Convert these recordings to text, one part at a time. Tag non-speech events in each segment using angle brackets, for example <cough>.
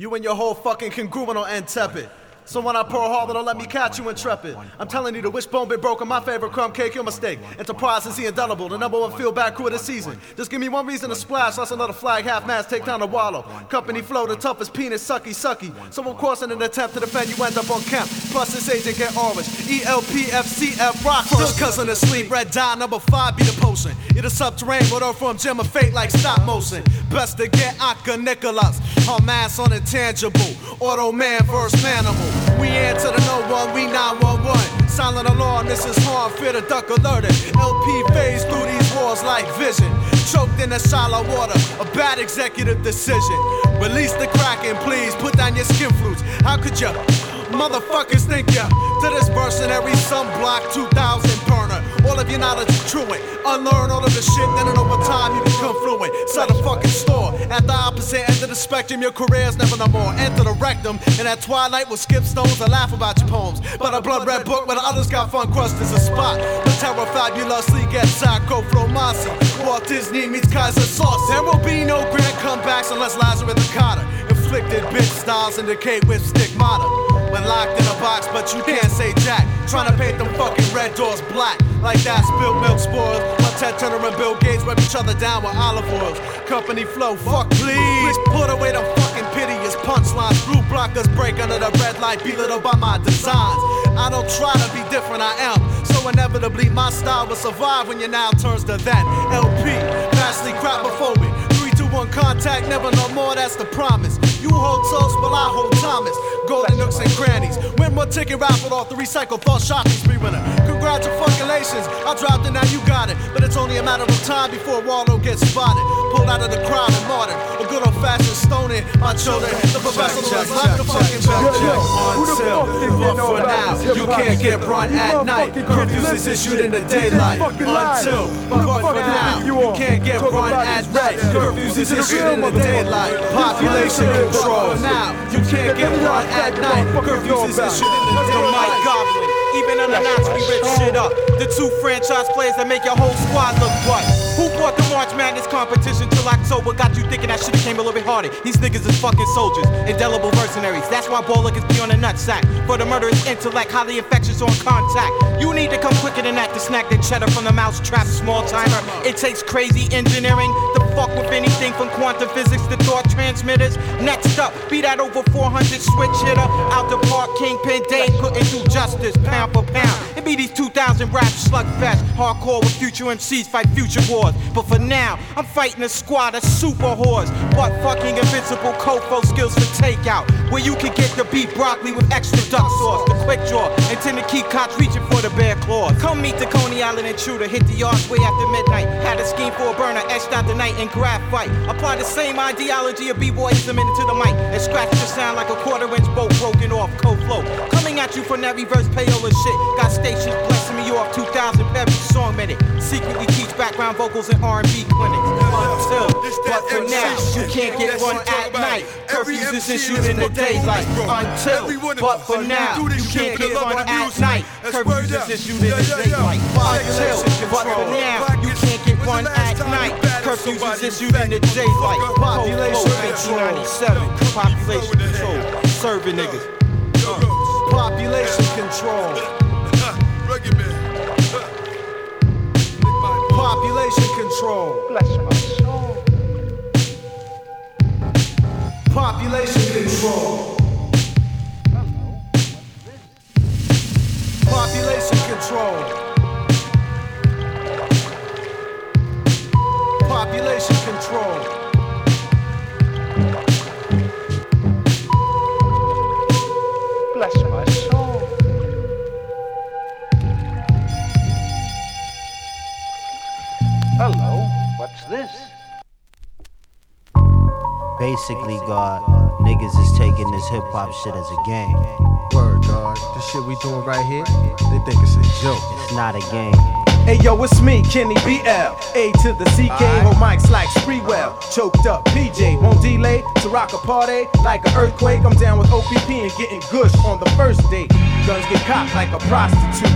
You and your whole fucking congruent on end tepid. So when I Pearl Harbor, don't let me catch you intrepid. I'm telling you, the wishbone been broken. My favorite crumb cake, your mistake. Enterprise is the indelible, the number one feel bad crew of the season. Just give me one reason to splash, that's another flag, half mast, take down the wallow. Company flow, the toughest penis, sucky, sucky. So of course, in an attempt to defend, you end up on camp. Plus, this agent get orange. ELPFCF rock. First cousin asleep, red dye, number five be the potion. It a subterranean, from gem of fate like stop motion. Best to get Aka Nicholas. Her mass on intangible. Automan versus manimal. We answer to no one, we 911. Silent alarm, this is harm, fear the duck alerted. El-P phase through these walls like vision. Choked in the shallow water, a bad executive decision. Release the kraken, please, put down your skin flutes. How could you? Motherfuckers think ya to this mercenary sunblock 2000 burner. All of your knowledge is truant. Unlearn all of the shit, then over time you become fluent. Set a fucking store at the opposite end of the spectrum. Your career's never no more. Enter the rectum, and at twilight we'll skip stones and laugh about your poems. But a blood red book where the others got fun crust is a spot. The terror fabulously gets psycho flomasi. Walt Disney meets Keyser Söze. There will be no grand comebacks unless Lazarus the Carter. Inflicted bitch styles indicate with stigmata. When locked in a box, but you can't say jack. Trying to paint them fucking red doors black. Like that spilled milk spoils. My Ted Turner and Bill Gates rub each other down with olive oils. Company flow, fuck please. Put away the fucking piteous punchlines. Blue blockers break under the red light, be lit by my designs. I don't try to be different, I am. So inevitably, my style will survive when your now turns to that LP, vastly crapophobic. Three, two, one contact, never no more, that's the promise. You hold toast, but I hold Thomas. Golden nooks and crannies. Win more ticket raffle off the recycled thought shopping spree winner. Congratulations, I dropped it, now you got it. But it's only a matter of time before Waldo gets spotted. Pulled out of the crowd and martyred. A good old fashioned stoning, my children. The professor was like the fucking Until, but for now, you can't get run at night. Curfews is issued in the daylight. Until, but for now, you can't get run at night. Curfews is issued in the daylight. Population control. Now, you can't get run at night. Curfews is issued in the daylight. Unannounced, we rip shit up. The two franchise players that make your whole squad look what? Who brought the March Madness competition till October? Got you thinking that shit came a little bit harder. These niggas is fucking soldiers, indelible mercenaries. That's why baller be on a nutsack. For the murderous intellect, highly infectious on contact. You need to come quicker than that to snack the cheddar from the mouse trap, small timer. It takes crazy engineering to fuck with anything from quantum physics to thought transmitters. Next up, be that over 400 switch hitter. Out the park, Kingpin Dave couldn't do justice, pound for pound. It be these 2,000 rap slugfest, hardcore with future MCs fight future wars. But for now, I'm fighting a squad of super whores. What fucking invincible Kofo skills for takeout. Where you can get the beef broccoli with extra duck sauce, the quick draw, and tend to keep cops reaching for the bear claws. Come meet the Coney Island intruder, hit the yards way after midnight. Had a scheme for a burner, etched out the night graphite. Apply the same ideology of b-boyism into the mic, and scratch the sound like a quarter inch bolt broken off cold flow. Coming at you from that reverse payola shit. Got stations blessing me off 2,000 every song minute. Secretly teach background vocals in R&B clinics. Until, but for now, you can't get one at night. Curfews is issued in the daylight. Until, but for now, you can't get one at night. Curfews is issued in the daylight. Until, but for now, you can't get one at night. Curfews is issued in the daylight. Population 1897. Population control. Serving niggas. Population control. <laughs> Population control. Bless my soul. Population control. Population control. Population control. Bless my soul. Hello, what's this? Basically, God, niggas is taking this hip hop shit as a game. Word, dog. The shit we doing right here, they think it's a joke. It's not a game. Hey yo, it's me, Kenny BL. A to the CK, hold mics like Sprewell. Choked up PJ, won't delay to rock a party like an earthquake. I'm down with OPP and getting gush on the first date. Guns get cocked like a prostitute.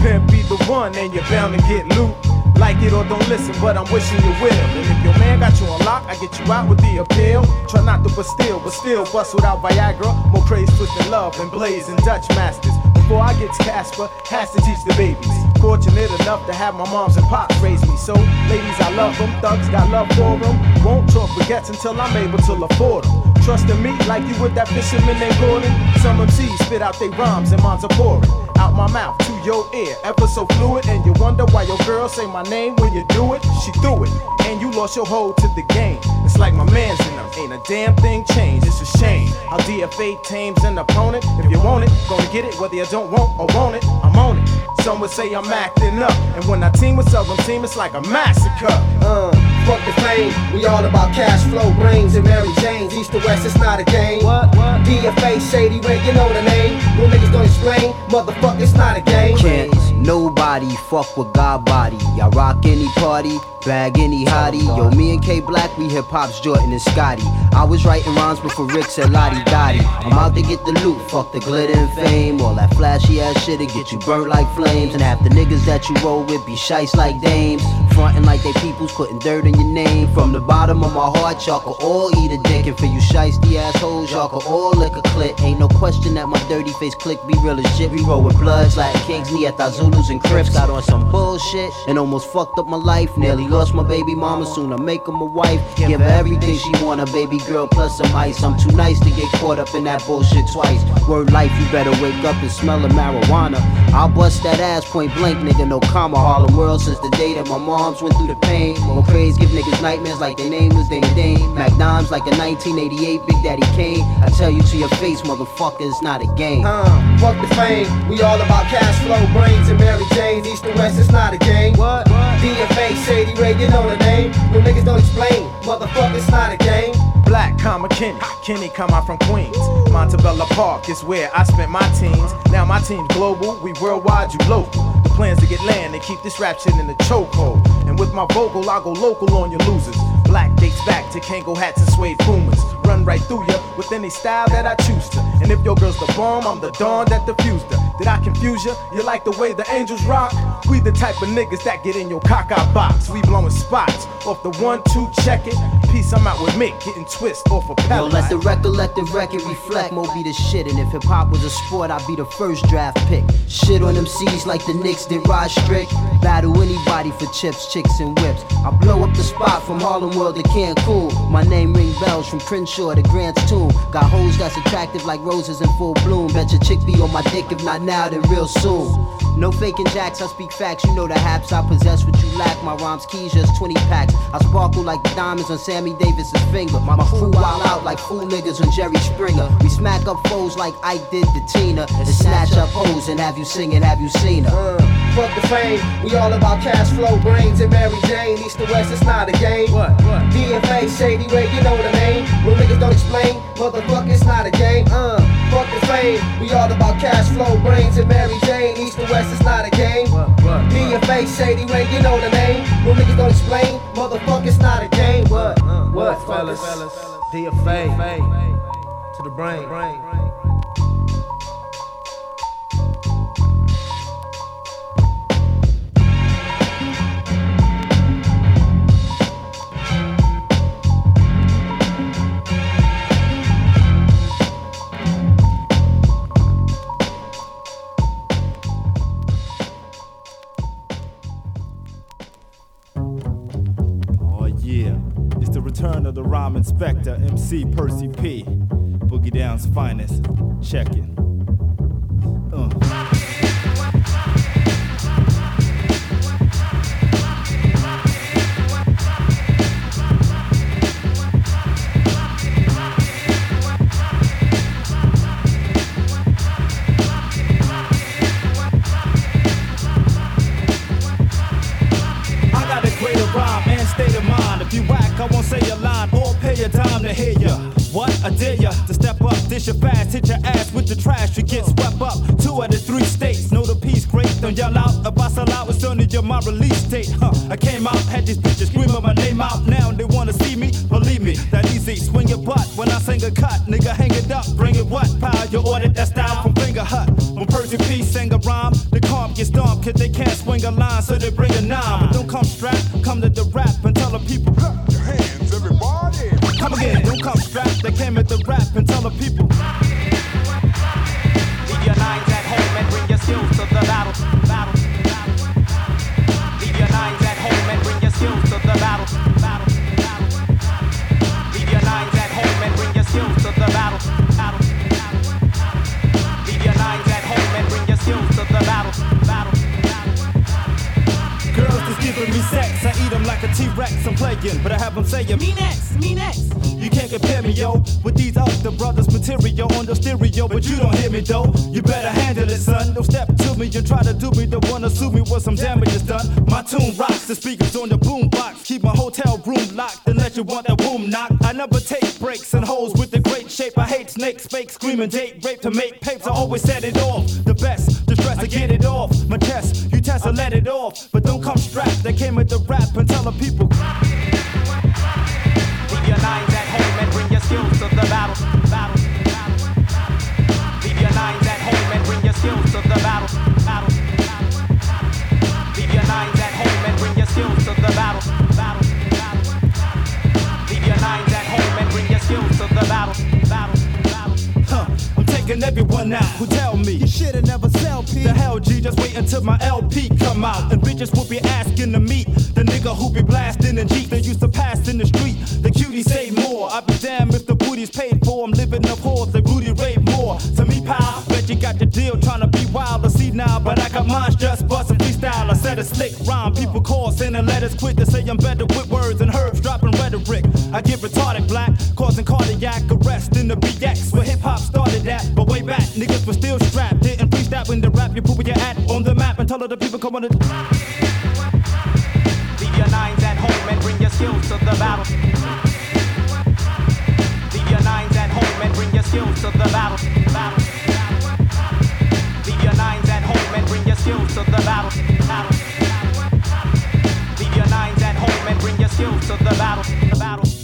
Pimp be the one and you're bound to get loot. Like it or don't listen, but I'm wishing you will. And if your man got you on lock, I get you out with the appeal. Try not to bust still, but still bust without Viagra. More craze, twisted love, and blazing Dutch masters. Before I get Casper, has to teach the babies. Fortunate enough to have my moms and pops raise me. So, ladies, I love them. Thugs got love for them. Won't talk baguettes until I'm able to afford them. Trusting me like you with that fisherman named Gordon. Some MCs spit out their rhymes and mines are pouring out my mouth to your ear. Ever so fluid, and you wonder why your girl say my name when you do it. She threw it, and you lost your hold to the game. It's like my man's in them. Ain't a damn thing changed. It's a shame how DFA tames an opponent. If you want it, gonna get it. Whether you don't want or want it, I'm on it. Some would say I'm acting up, and when I team with Southern Team, it's like a massacre. Uh, fuck the fame. We all about cash flow, brains, and Mary Jane's. East to west, it's not a game. What? What? DFA, shady way, you know the name. Real niggas don't explain. Motherfucker, it's not a game. Can't nobody fuck with God body. Y'all rock any party, bag any hottie. Yo, me and K Black, we hip hop's Jordan and Scotty. I was writing rhymes before Rick said Lottie Dottie. I'm out to get the loot, fuck the glitter and fame. All that flashy ass shit'll get you burnt like flames. And half the niggas that you roll with be shice like dames. Frontin' like they peoples putting dirt in your name. From the bottom of my heart, y'all can all eat a dick. And for you shiesty assholes, y'all can all lick a clit. Ain't no question that my dirty face click be real as shit. We roll with bloods like Kings, Nietas, Zulus, and Crips. Got on some bullshit and almost fucked up my life. Nearly lost my baby mama, soon I make her my wife. Give her everything she want, a baby girl plus some ice. I'm too nice to get caught up in that bullshit twice. Word life, you better wake up and smell the marijuana. I'll bust that ass point blank, nigga, no comma. Harlem world since the day that my moms went through the pain. More craze give niggas nightmares like their name was Dame Dame. McDonald's like a 1988 Big Daddy Kane. I tell you to your face, motherfucker, it's not a game. Uh, fuck the fame. We all about cash flow, brains, and Mary Jane's. East to west, it's not a game. What? DFA, shady Ray, you know the name. Real niggas don't explain. Motherfucker, it's not a game. Black, comma Kenny. Kenny come out from Queens. Montebello Park is where I spent my teens. Now my team's global, we worldwide, you local. The plans to get land and keep this rap shit in the chokehold. And with my vocal, I go local on your losers. Black dates back to Kangol hats and suede boomers. Run right through ya with any style that I choose to. And if your girl's the bomb, I'm the dawn that diffused her. Did I confuse ya? You like the way the angels rock? We the type of niggas that get in your cock out box. We blowing spots off the one, two, check it. Peace, I'm out with Mick, getting twist off a Yo, pallet. let the record, let the record reflect. Mo be the shit, and if hip hop was a sport, I'd be the first draft pick. Shit on them C's like the Knicks did Rod Strick. Battle anybody for chips, chicks, and whips. I blow up the spot from Harlem World to Cancun. My name ring bells from Crenshaw to Grant's Tomb. Got hoes that's attractive like roses in full bloom. Bet your chick be on my dick, if not now, then real soon. No faking jacks, I speak facts. You know the haps I possess what you lack. My rhymes keys just 20 packs. I sparkle like diamonds on Sammy Davis's finger. My, my crew wild out like fool niggas on Jerry Springer. We smack up foes like Ike did to Tina. And snatch up hoes and have you singing, have you seen her? Uh, fuck the fame. We all about cash flow, brains, and Mary Jane. East to west, it's not a game. What? What? DFA, shady way, you know the name. Real niggas don't explain. Motherfucker, it's not a game. Uh, the fame. We all about cash flow, brains, and Mary Jane. East to west, it's not a game. What? What? DFA, shady way, you know the name. Real niggas don't explain. Motherfucker, it's not a game. What? Uh, what, fellas? fellas? DFA to the brain. Oh the rhyme inspector, MC Percee P. Boogie Down's finest. Check it. Uh. Hear ya. What? I dare ya to step up, dish your fast, hit your ass with the trash. You get swept up. Two out of three states, know the peace great. Don't yell out, if I sell it's your my release date. Huh? I came out, had these bitches screaming my name out. Now they wanna see me, believe me, that easy. Swing your butt when I sing a cut, nigga, hang it up, bring it what? Power, you ordered that style from Fingerhut. When Percee P sang a rhyme, the calm get stomped, cause they can't swing a line, so they bring a nine. But don't come strapped, come to the rap and tell the the people. Me. You better handle it, son. Don't step to me and try to do me. The one to sue me when some damage is done. My tune rocks, the speakers on the boom box. Keep my hotel room locked unless you want that boom knock. I never take breaks and holes with the great shape. I hate snakes, fake, screaming, date, rape to make papes. I always set it off. The best, the stress, I get it off. My chest, you test, I let it off. But don't come strapped. They came with the rap and tell the people. Battle. Battle. Leave your nines at home and bring your skills to the battle. Battle. Huh. I'm taking everyone out who tell me you should've never sell P. The hell, G, just wait until my LP come out. And bitches will be asking to meet the nigga who be blasting in Jeep that used to pass in the street. The cuties say more. I be damned if the booty's paid for. I'm living up horse, the booty rate To me, pal, bet you got the deal trying to be wild or see now. But I got mine just bustin' freestyle. I said a slick rhyme. People call, sending letters quick to say I'm better with words and herbs dropping rhetoric. I get retarded black, causing cardiac arrest in the BX where hip hop started at. But way back, niggas were still strapped. Didn't freestyle in the rap, you put where you at on the map and tell other people come on the. Leave your nines at home and bring your skills to the battle. The battle. Leave your nines at home and bring your skills to the battle. battle. Leave your nines at home and bring your skills to the battle. The battle.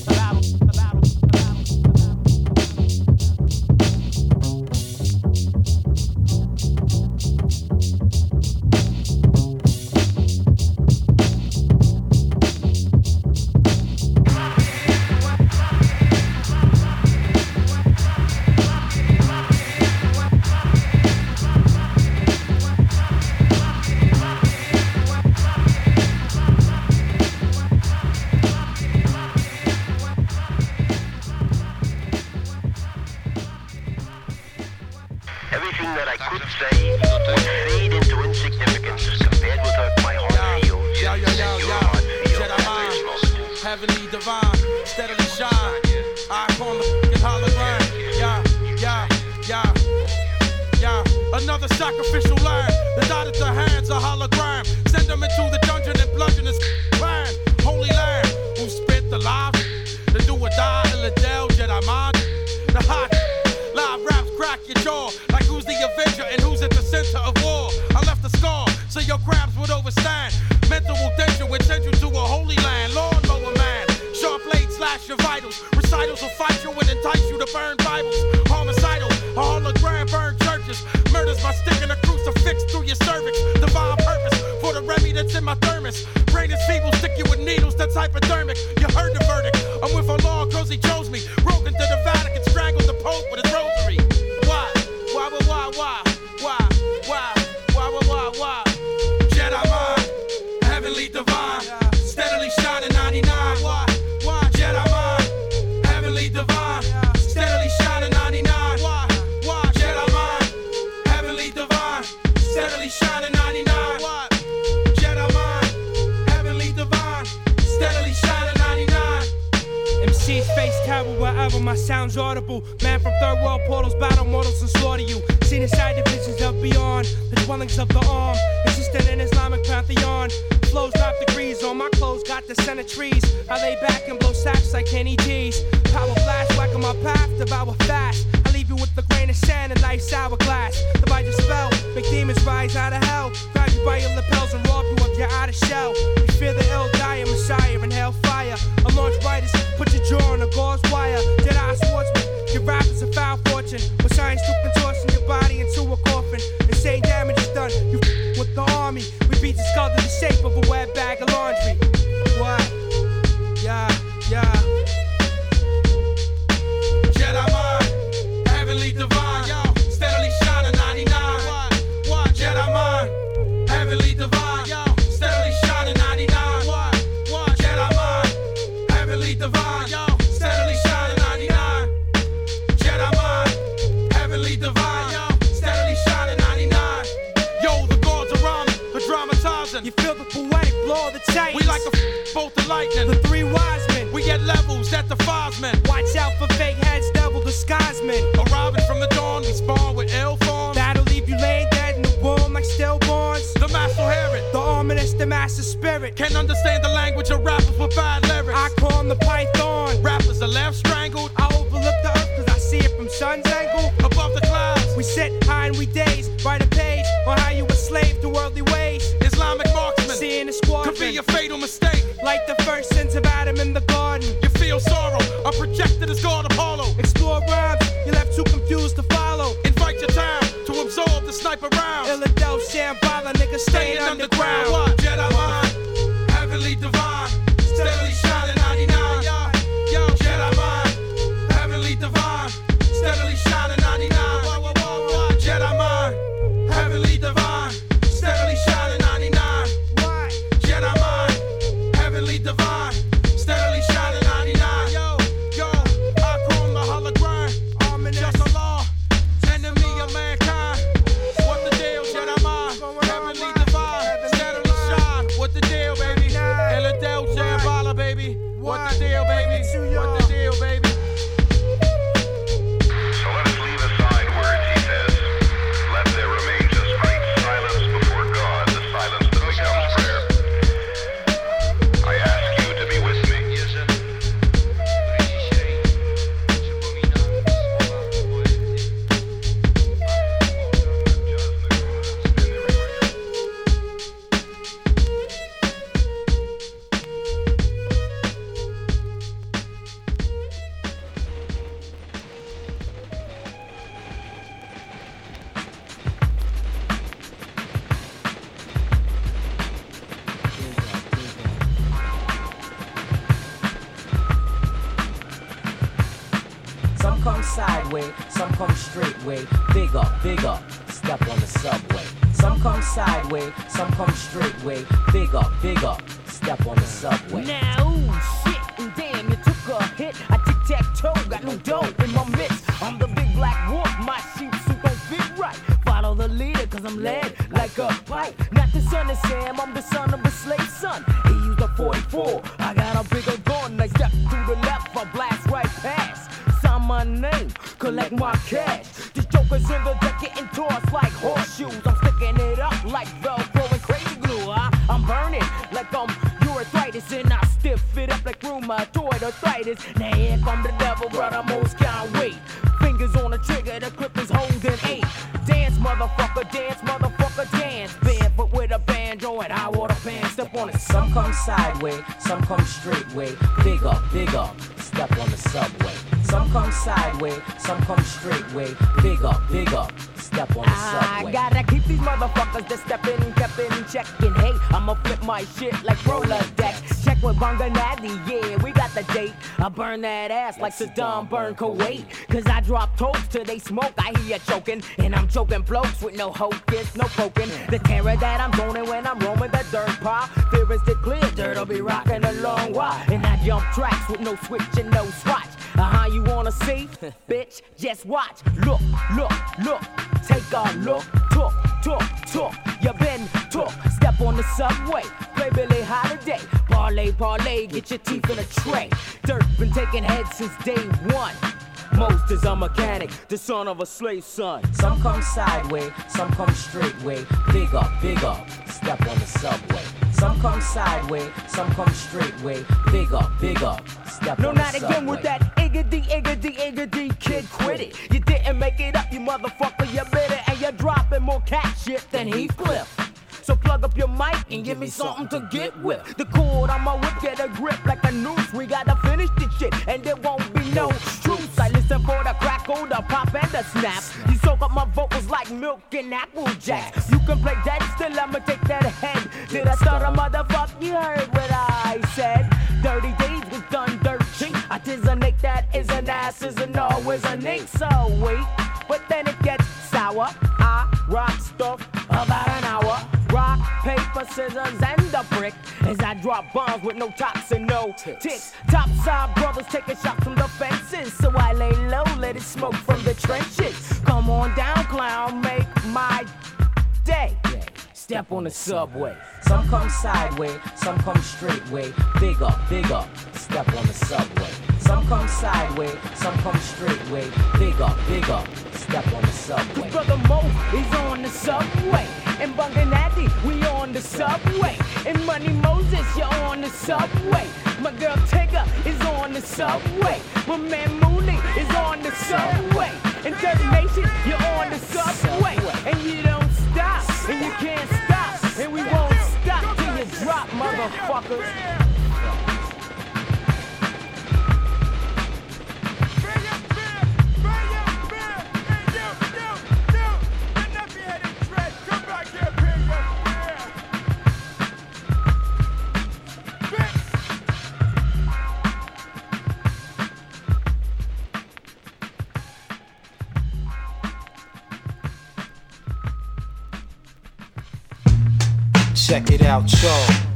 Sideways, some come straight way. Big up, big up, step on the subway. Some come sideways, some come straight way. Big up, big up, step on the subway. Now, ooh, shit, and damn, you took a hit. I tic tac toe, got no dough in my midst. I'm the big black wolf, my sheep suit don't fit right. Follow the leader, cause I'm led like a pipe. Not the son of Sam, I'm the son of a slave son. He used a 44, collect my cash. These jokers in the deck getting tossed like horseshoes. I'm sticking it up like Velcro and crazy glue. I, I'm burning like I'm urethritis and I stiff it up like rheumatoid arthritis. Now here come the devil, brother, most can't wait. Fingers on the trigger, the clip is holding eight. Dance, motherfucker, dance, motherfucker, dance. Barefoot with a banjo and high water pants. Step on it. Some come sideways, some come straight way. Big up, big up, step on the subway. Some come sideways, some come straight way. Big up, big up, step on the I gotta keep these motherfuckers that steppin', kept in, checking. Hey, I'ma flip my shit like roller decks. Check with Bunga Natty, yeah, we got the date. I burn that ass like Saddam burned Kuwait. Cause I drop toast till they smoke, I hear you choking. And I'm choking blokes with no hocus, no poking. The terror that I'm zoning when I'm roaming the dirt pile. Fear is the clear, dirt'll be rocking a long while. And I jump tracks with no switch and no swatch. Huh, you wanna see? <laughs> Bitch, just watch. Look, look, look. Take a look. Talk, talk, talk. You been talk. Step on the subway. Play Billie Holiday. Parlay, parlay. Get your teeth in a tray. Dirt been taking heads since day one. Most is a mechanic, the son of a slave son. Some come sideways, some come straight way. Big up, big up, step on the subway. Some come sideways, some come straight way. Big up, big up, step No, not again with that iggity, iggity, iggity, kid, quit it. You didn't make it up, you motherfucker, you bitter, and you're dropping more cat shit than Heathcliff. So plug up your mic and give me something to get with. The cord on my whip get a grip like a noose. We gotta finish this shit, and there won't be no truce. I listen for the crackle, the pop, and the snap. You soak up my vocals like milk and apple jacks. You can play dead, still I'ma take that head. Did I start a motherfucker? You heard what I said. Dirty deeds was done dirty. I tisanate that is an ass, is an always an ink. So wait, but then it gets sour. I rock stuff about an hour. Rock, paper, scissors, and a brick. As I drop bombs with no tops and no ticks. Topside brothers taking shots from the fences. So I lay low, let it smoke from the trenches. Come on down, step on the subway. Some come sideways, some come straight way. Big up, big up, step on the subway. Some come sideways, some come straight way. Big up, big up, step on the subway. Cause Brother Mo is on the subway. And Bunganati, we on the subway. And Money Moses, you're on the subway. My girl Tigger is on the subway. My man Mooney is on the subway. And Third Nation, you're on the subway. And you don't stop, and you can't motherfuckers. Check it out, y'all.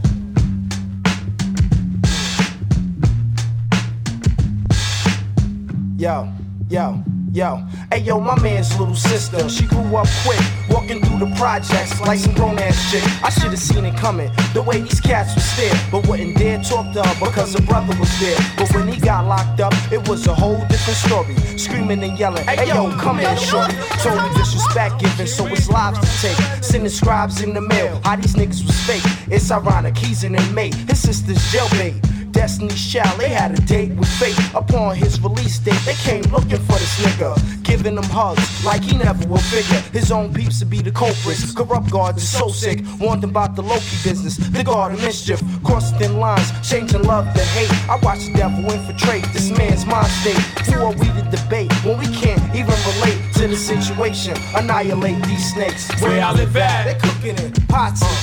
Yo, yo, yo. Hey yo, my man's little sister, she grew up quick, walking through the projects like some grown ass chick. I should have seen it coming, the way these cats was there, but wouldn't dare talk to her because her brother was there. But when he got locked up, it was a whole different story. Screaming and yelling, hey yo, come here, shorty. Total disrespect given, so it's lives to take. Sending scribes in the mail, how these niggas was fake. It's ironic, he's an inmate, his sister's jailbait. Destiny's Child, they had a date with fate. Upon his release date, they came looking for this nigga. Giving him hugs like he never will figure. His own peeps to be the culprits. Corrupt guards are so sick. Warned about the Loki business. The guard of mischief. Crossing thin lines, changing love to hate. I watch the devil infiltrate this man's mind state. Who are we to debate when we can't even relate to the situation? Annihilate these snakes. Where I live at. They cooking it, pots and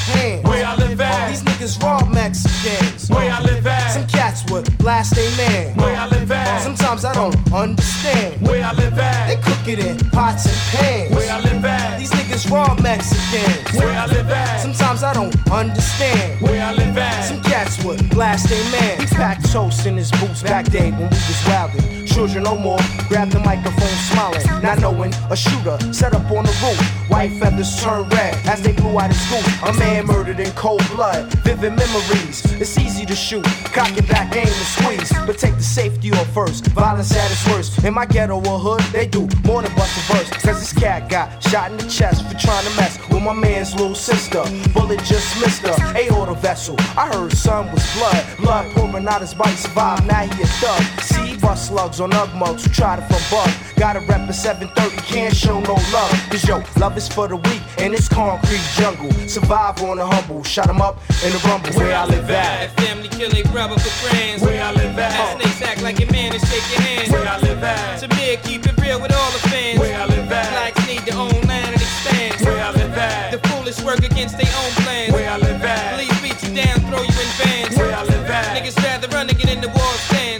blast a man. Where I live at. Sometimes I don't understand. Where I live at. They cook it in pots and pans. Where I live at. These niggas raw Mexicans. Where I live at. Sometimes I don't understand. Where I live at. Some cats would blast a man. He packed toast in his boots back day when we was wildin'. Children no more, grab the microphone smiling, not knowing a shooter set up on the roof. White feathers turn red as they blew out of school. A man murdered in cold blood, vivid memories. It's easy to shoot, cock it back, aim and squeeze, but take the safety off first. Violence at its worst. In my ghetto or hood, they do more than bust a verse. Cause this cat got shot in the chest for trying to mess with my man's little sister. Bullet just missed her, aorta vessel. I heard son was blood, blood pouring out his body, survived, now he a thug. See, he bust slugs on Ugg mugs who try to front bug. Gotta rep a 730, can't show no love. Cause yo, love is for the weak, and it's concrete jungle. Survive on the humble, shut 'em up in the rumble. Where I live at. Family kill their brother for friends. Where I live at. As snakes act like a man and shake your hand. Where I live at. Samir keep it real with all the fans. Where I live at. Blacks need their own land and expand. Where I live at. The foolish work against their own plans. Where I live at. Police beat you down, throw you in vans. Where I live at. Niggas rather run than get in the wall stands.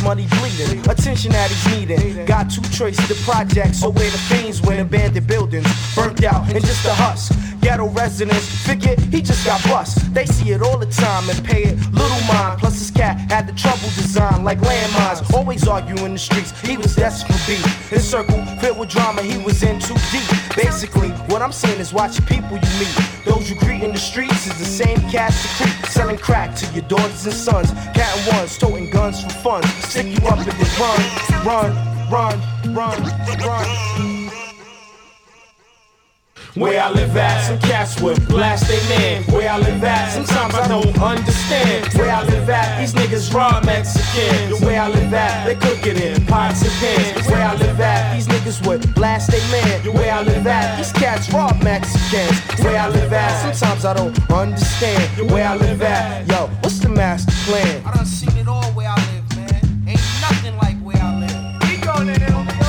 All you see is money bleeding, attention that he's needing. Got two choices the projects, so where the fiends went abandoned buildings, burnt out and just a husk. Ghetto residents figure he just got bust. They see it all the time and pay it little mind. Plus his cat had the trouble design like landmines. Always arguing in the streets, he was destined for beat. His circle filled with drama, he was in too deep. Basically, what I'm saying is watch the people you meet. Those you greet in the streets is the same cats to creep, selling crack to your daughters and sons. Catting ones, toting guns for fun. Stick you up if they run, run, run, run, run. Where I live at, some cats would blast they man. Where I live at, sometimes I don't understand. Where I live at, these niggas raw Mexicans. Where I live at, they cook it in pots and pans. Where I live at, These niggas would blast they man. Where I live at, these cats raw Mexicans. Where I live at, sometimes I don't understand. Where I live at, yo, what's the master plan? I done seen it all where I live, man. Ain't nothing like where I live. Y yo, nene, donde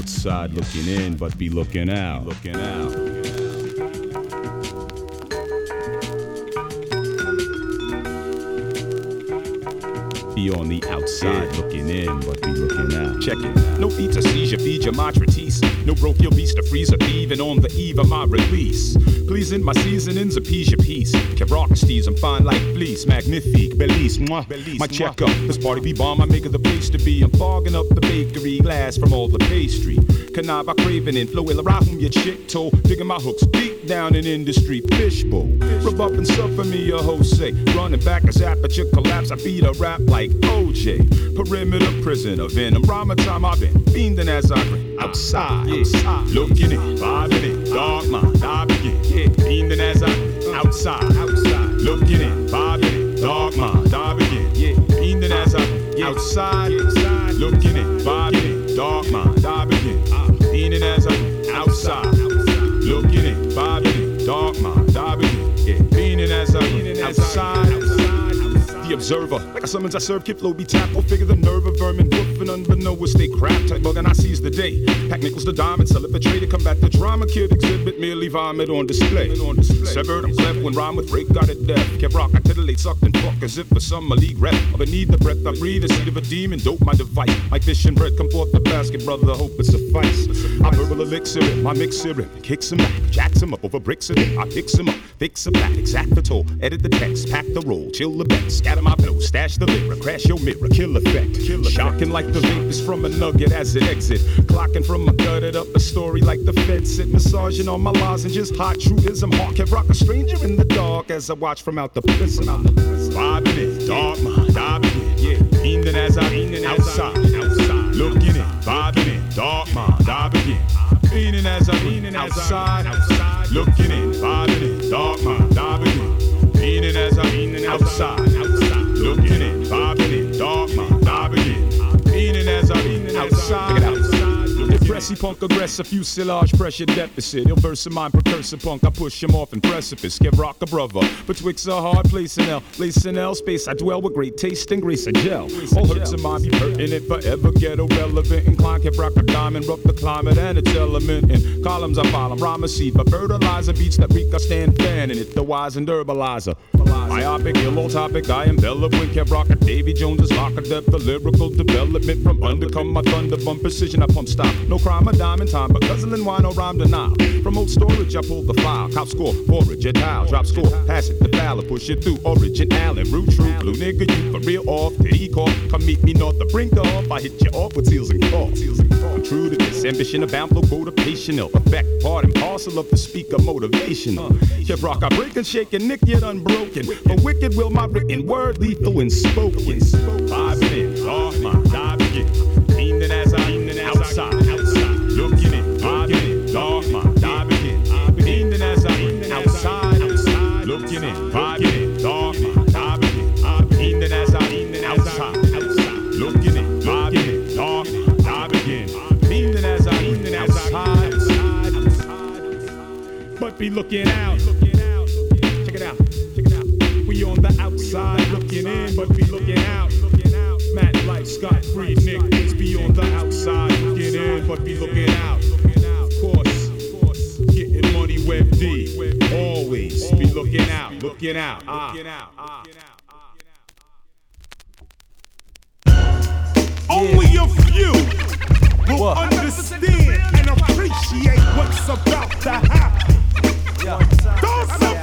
outside looking in, but be looking out. Looking out. Be on the outside looking in, but be looking out. Check it. No beat to seizure, feed your matrice. No broke your beast to freeze or even on the eve of my release. Pleasing my seasonings, appease your peace. Carocracies, I'm fine like fleece. Magnifique, Belize, moi. My check up. This party be bomb, I make it the to be. I'm fogging up the bakery glass from all the pastry. By craving in, flow around whom your chick toe. Digging my hooks deep down in industry. Fishbowl. Rub up and suffer me, a Jose. Running back as aperture collapse. I beat a rap like OJ. Perimeter prisoner, venom. Rhyme time I've been fiending as I grin. Outside, outside. Looking in, vibing in. Dark mind, I begin. Yeah, fiending as I grin. Uh-huh. Outside, outside. Looking in, vibing in. Dark mind, I begin. Yeah, fiending as I grin. Ah. Outside, outside. Looking in, vibing in. Dark mind, I begin. Fiending as I'm Outside, looking in, vibing in. Dark mind, I begin. Yeah, fiending as I grin. Outside, observer. Like a summons I serve, kid flow be tapped. Figure the nerve of vermin. Woofing unbeknownst, they crap type bug and I seize the day. Pack nickels to diamond, sell it for trade to combat the drama. Kid exhibit merely vomit on display. Severed, I'm cleft when rhyme with break, got it death. Kept rock, I titillate, sucked and fuck as if for some a league rep. Of a need the breath I breathe, the seed of a demon, dope my device. Like fish and bread, come forth the basket, brother, hope it suffice. I verbal elixir my mixer it, kicks him jacks him up over bricks it. I fix him up, fix a back, exact the toll, edit the text, pack the roll, chill the bet, scatter my flow, stash the lyric, crash your mirror, kill effect. Kill effect. Shocking like the vapors from a nugget as it exit. Clocking from a gutted up a story like the Fed sit, massaging on my lozenges. Hot truism, hawk can rock a stranger in the dark as I watch from out the prison. Vibing in, dark mind, diving in, yeah. Fiending as I fiending outside, outside. Looking in, vibing in, dark mind, diving in. Fiending as I fiending outside, outside. Looking in, vibing in, dark mind, diving in. Fiending as I outside, outside. Looking in, vibing in, mind, diving in. As I fiending outside. Pressy punk aggressive, fuselage pressure deficit. Ill verse of mine, precursor punk. I push him off in precipice. Give rock a brother. Betwixt a hard place in L. Place in L space. I dwell with great taste and grace of gel. All hurts of mine be hurting it forever. Ghetto relevant. Incline can rock a diamond. Rough the climate and its element. In columns I follow. Rhyme a seed. But fertilizer beats that reek. I stand fanning it. The wise and herbalizer. Myopic, all topic. I envelop when kept rockin'. Davy Jones's lock of depth. The lyrical development from under come my thunder bump precision. I pump stop. No crime, a dime in time, but guzzling wine or rhyme denial. From old storage, I pull the file. Cop score, forage, a drop score, pass it, the ballot, push it through. Origin, Allen, root, true, blue nigga, you for real off. Did he call? Come meet me north the brink off. I hit you off with seals and calls. I'm true to this ambition, abound, flow, motivational effect, part and parcel of the speaker motivational. Uh, Hip rock, I break and shake and nick yet unbroken. But wicked will my written word lethal and spoken. Five minutes, off my dive again. Fiending as I. Looking in, in, as I, outside, outside. Looking in, in, as I, outside, outside. Looking in, in, as I, outside, outside. But be looking out. But be looking out. Of course, getting money web D. Always be looking out, looking out. Ah. Only a few will understand and appreciate what's about to happen. Those.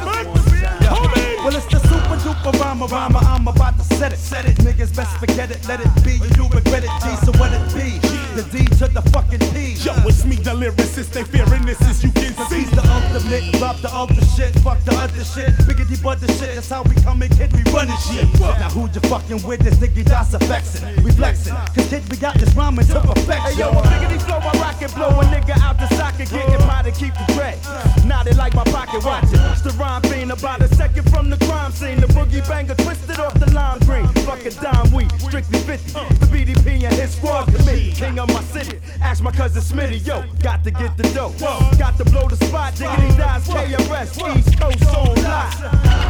Well, it's the super duper rhymer, rhymer. I'm about to set it. Set it. Niggas best forget it. Let it be. You regret it, G. So what it be? The D to the fucking P. Yo, it's me, the lyricist. They fearing this as you can see. he's the ultimate, drop the ultra shit, fuck the other shit. Biggity but the shit, that's how we come and kid, we running shit. Now who you fucking with this nigga that's affecting, we flexing. Cause kid, we got this rhyming to perfection. Hey yo, a biggity flow, I rock it, blow a nigga out the socket, getting by to keep the dread. Now they like my pocket watching. It's the rhyme fiend about a second from the crime scene. The boogie banger twisted off the lime green. Fuck a dime weed, strictly 50. The BDP and his squad committee. King of my city. Ask my cousin Smitty, yo, got to get the dough. Got to blow the spot, diggity dies, KRS, East Coast on live.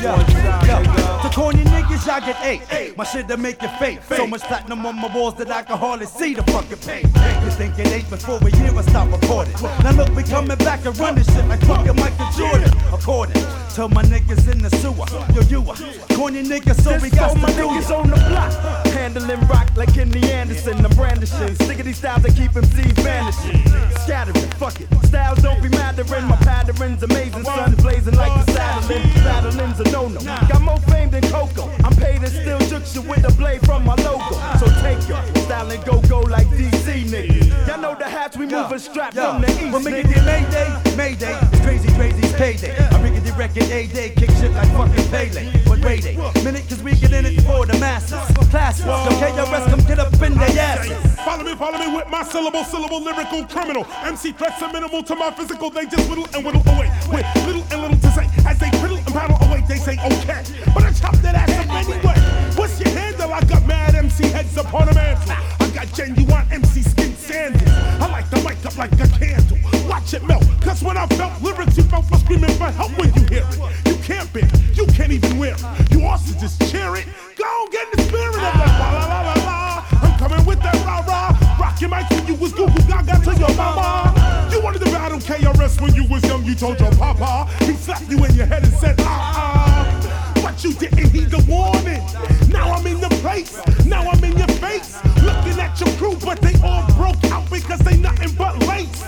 Yeah, corny niggas, y'all get eight. My shit that make you fake. So much platinum on my walls that I can hardly see the fucking paint. You think it ain't before a year I stop recording. Now look, we coming back and running shit like fucking Michael Jordan. According my niggas in the sewer. Yo, you a corny nigga, so we This got for my niggas on the block. Handling rock like Kenny Anderson. I'm brandishing. Stickity styles that keep MCs vanishing. Scattering, fuck it. Styles don't be mattering. My pattern's amazing. Sun blazing like the saddling. Battling's a no-no. Got more fame than Coco. I'm paid and still shook you with a blade from my logo. So take your style and go go like DC niggas. Y'all know the hats we moving strapped from the east. When we get Mayday, Mayday, it's crazy, crazy, payday. I rig the record A day, kick shit like fucking Pele. But wait a minute, cause we get in it for the masses. Classes, so KRS come get up in their asses. Follow me, follow me with my syllable, syllable, lyrical criminal. MC threats are minimal to my physical, they just whittle and whittle away. With little and little to say, as they whittle and paddle away, they say okay. But I chop that ass up anyway. What's your handle? I got mad MC heads upon a mantle. I got genuine MC skin sandals. I like the mic up like a candle. Watch it melt, cause when I felt lyrics, you felt for screaming for help when you hear it. You can't it, you can't even wear it. You also just cheer it. Go get in the spirit of that la la la la la. I'm coming with that rah rah. Rock your mic when you was Google Gaga to your mama. You wanted to battle KRS when you was young, you told your papa. He slapped you in your head and said, ah ah. But you didn't heed the warning. Now I'm in the place, now I'm in your face. Looking at your crew, but they all broke out because they nothing but lace.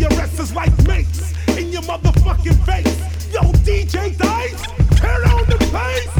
KRS is like mates in your motherfucking face. Yo, DJ Dice, turn on the place.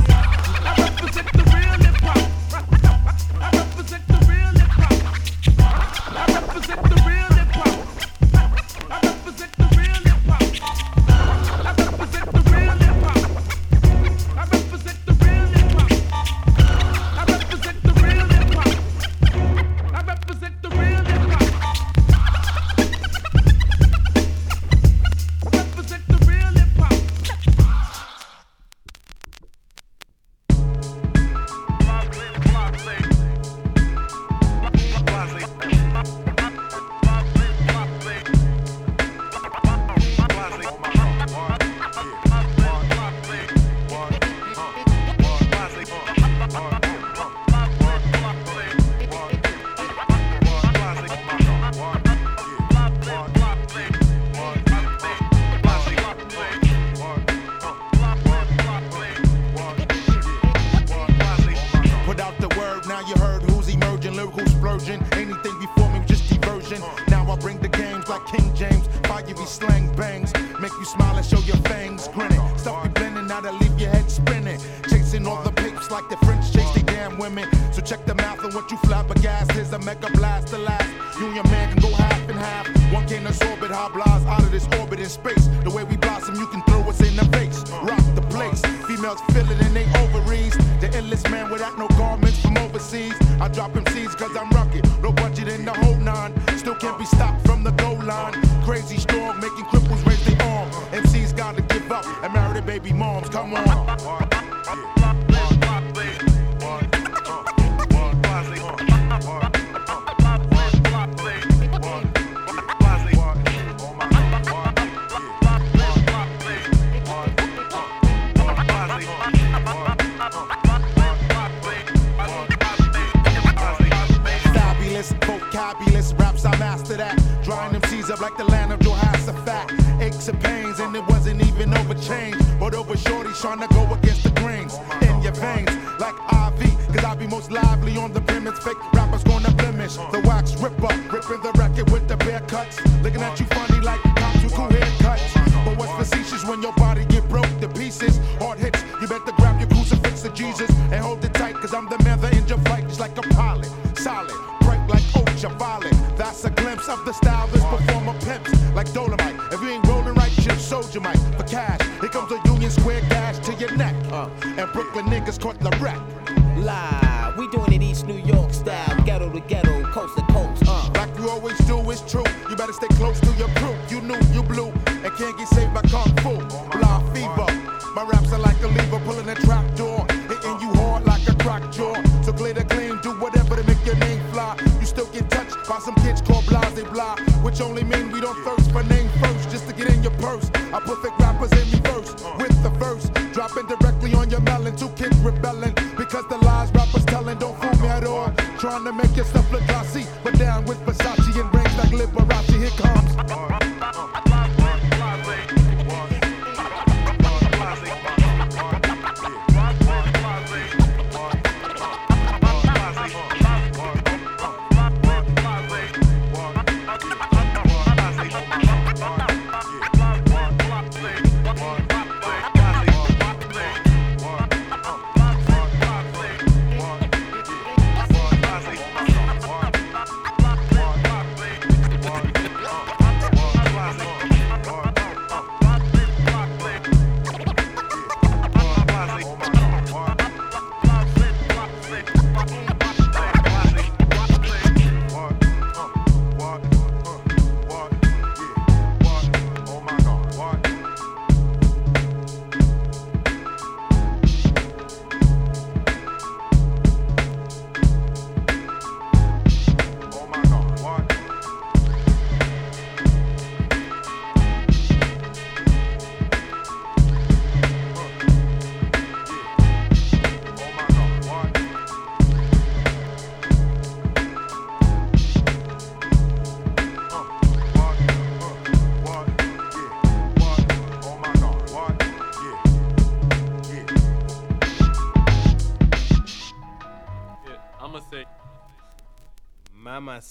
Mama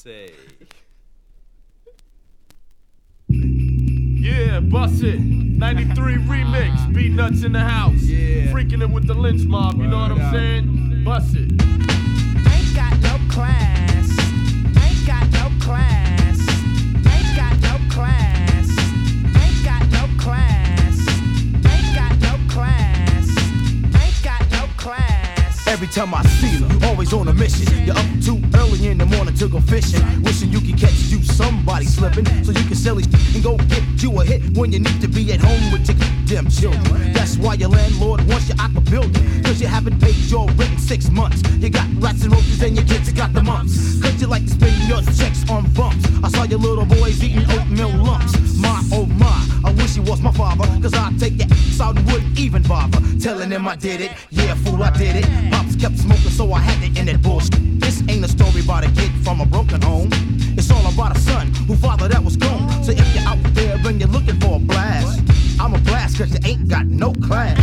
morning to go fishing. Wishing you could catch you somebody slipping. So you can sell it and go get you a hit when you need to be at home with your damn children. That's why your landlord wants you out the building. Cause you haven't paid your rent in six months. You got rats and roaches and your kids got the mumps. Cause you like to spend your checks on bumps. I saw your little boys eating oatmeal lumps. My oh my, I wish he was my father. Cause I'd take that out and wouldn't even bother. Telling him I did it. Yeah, fool, I did it. Pops kept smoking, so I had to end that bullshit. This ain't a story about a from a broken home. It's all about a son who father that was gone. So if you're out there and you're looking for a blast, I'm a blast cause you ain't got no class.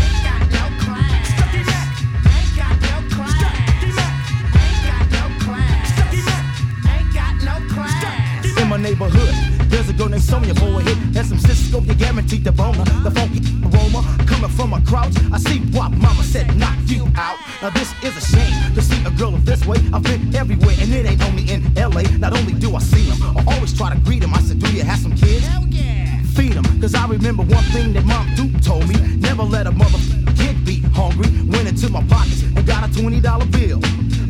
In my neighborhood, there's a girl named Sonia for a hit and some Cisco, you guaranteed the boner. The funky aroma coming from a crouch. I see what mama said, knock you out. Now this is a shame to see a girl of this way. I've been everywhere and it ain't only in LA. Not only do I see them, I always try to greet them. I said, Do you have some kids? Hell yeah. Feed them, cause I remember one thing that mom Duke told me. Never let a mother kid be hungry. Went into my pockets and got a $20 bill.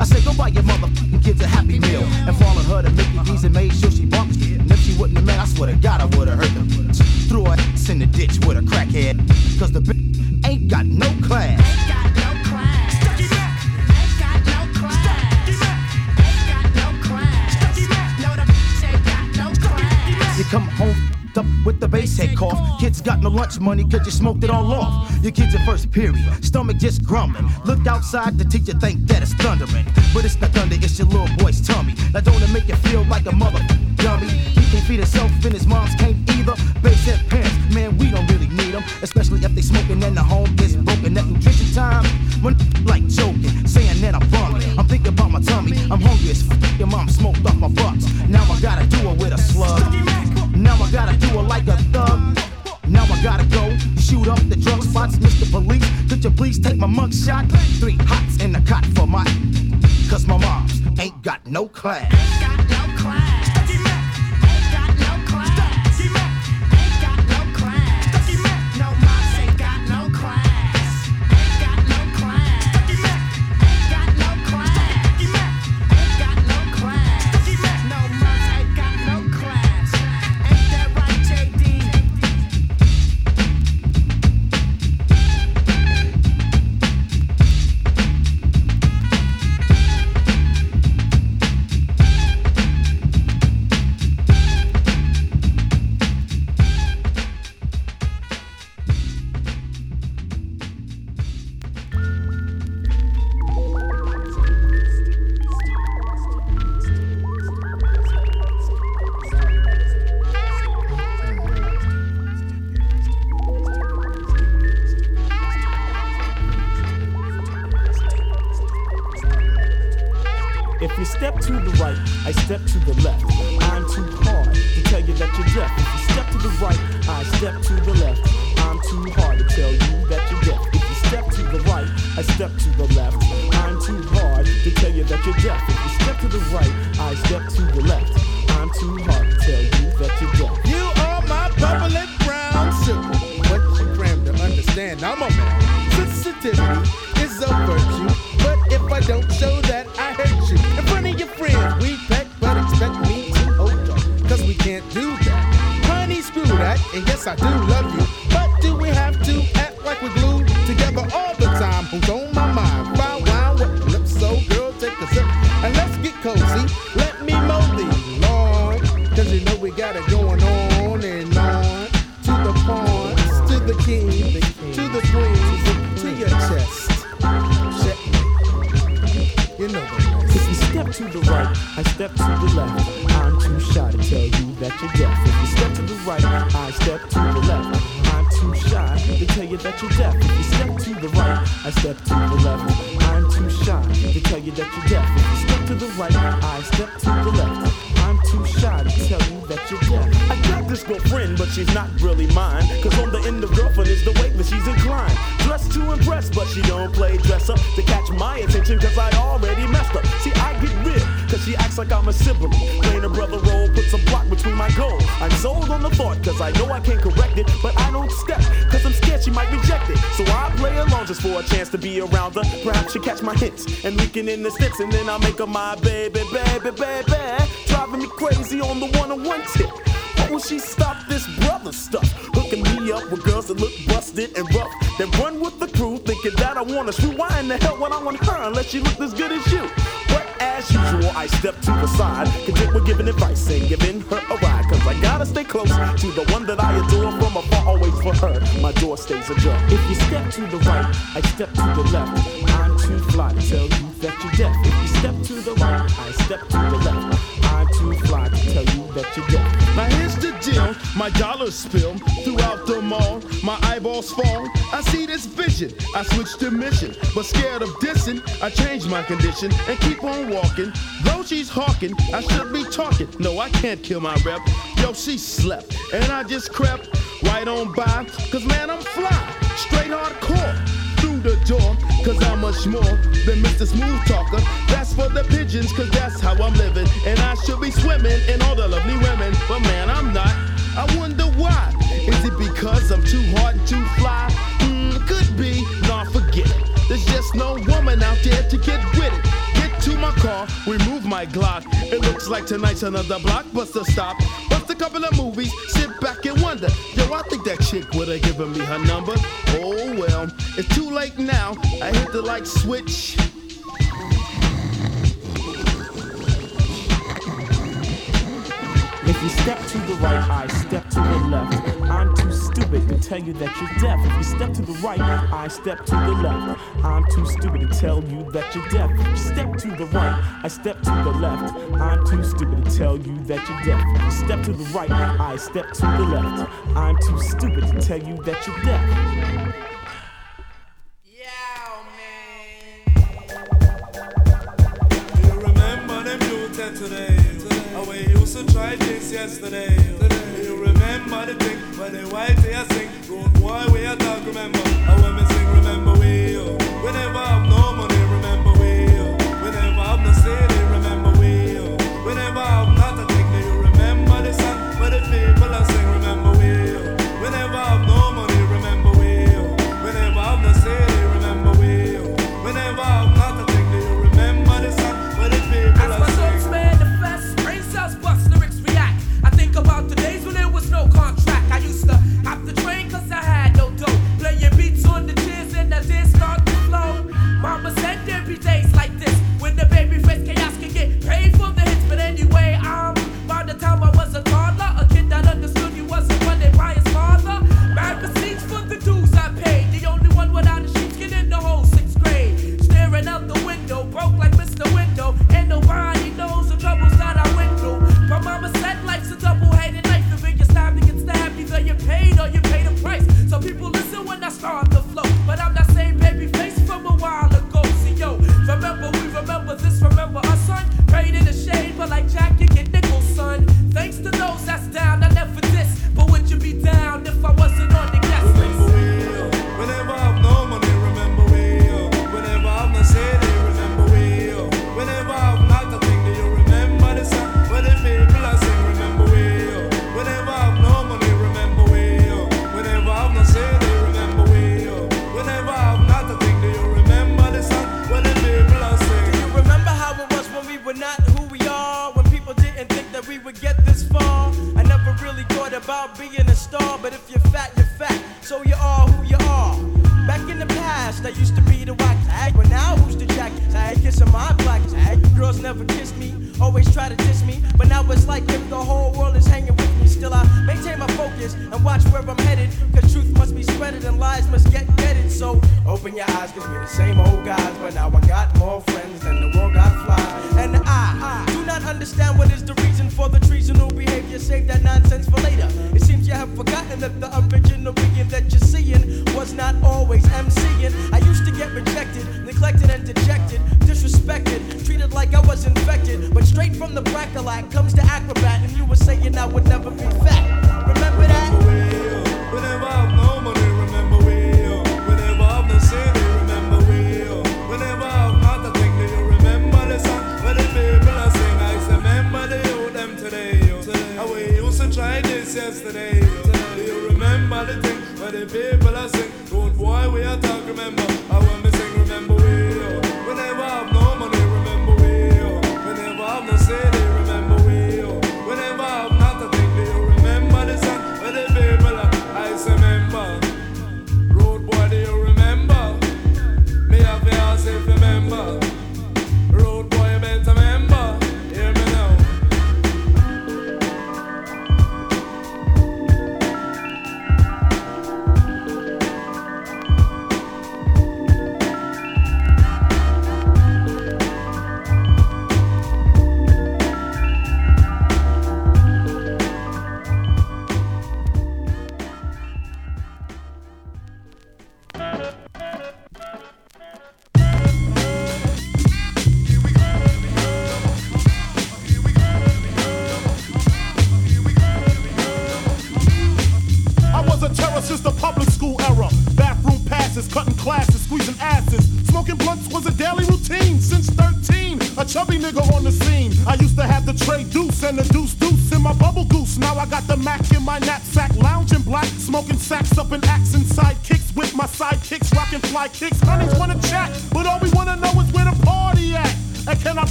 I said, Go buy your motherfucking kids a happy meal. And followed her to Mickey D's and made sure she bought it. And if she wouldn't have met, I swear to God, I would've hurt them. Threw her ass in the ditch with a crackhead. Cause the bitch ain't got no class. Ain't got no class. Stuck it back. Ain't got no class. Stuck it back. Ain't got no class. Stuck it back. No, the bitch ain't got no class. You come home up with the base head cough. Kids got no lunch money cause you smoked it all off. Your kids at first period, stomach just grumbling. Look outside, the teacher think that it's thundering. But it's not thunder, it's your little boy's tummy. Now don't it make you feel like a mother dummy? He can't feed himself and his mom's can't either. Base head parents, man, we don't really need them. Especially if they smoking and the home is broken. At nutrition time, when like joking, saying that I'm bumming. I'm thinking about my tummy, I'm hungry as f***. Your mom smoked off my bucks. Now I gotta do it with a slug. Now I gotta do it like a thug. Now I gotta go shoot up the drug spots, Mr. Police. Could you please take my mug shot? Three hots in the cot for my. Cause my moms ain't got no class. step and then I'll make her my baby, baby, baby. Driving me crazy on the one on one tip. But when she stop this brother stuff, hooking me up with girls that look busted and rough, then run with the crew, thinking that I wanna screw. Why in the hell would I want her unless she looked as good as you? As usual, I step to the side, content with giving advice and giving her a ride. Cause I gotta stay close to the one that I adore from afar, always for her. My door stays ajar. If you step to the right, I step to the left. I'm too fly to tell you that you're deaf. If you step to the right, I step to the left. I'm too fly to tell you that you're deaf. My dollars spill throughout the mall, my eyeballs fall. I see this vision, I switch to mission, but scared of dissing, I change my condition and keep on walking. Though she's hawking, I should be talking. No, I can't kill my rep. Yo, she slept, and I just crept right on by, cause man, I'm fly, straight hardcore through the door, cause I'm much more than Mr. Smooth Talker. That's for the pigeons, cause that's how I'm living. And I should be swimming in all the lovely women, but man, I'm not. I wonder why. Is it because I'm too hard and too fly? Mm, could be, nah, forget it. There's just no woman out there to get with it. Get to my car, remove my Glock. It looks like tonight's another blockbuster stop. Bust a couple of movies, sit back and wonder. Yo, I think that chick would have given me her number. Oh well, it's too late now. I hit the like switch. If you step to the right, I step to the left. I'm stupid to tell you that you're deaf. If you step to the right, I step to the left. I'm too stupid to tell you that you're deaf. If you step to the right, I step to the left. I'm too stupid to tell you that you're deaf. If you step to the right, I step to the left. I'm too stupid to tell you that you're deaf. You remember them youth today? How we used to try things yesterday. You remember the thing when they white they sing. Good boy, we a talk, remember.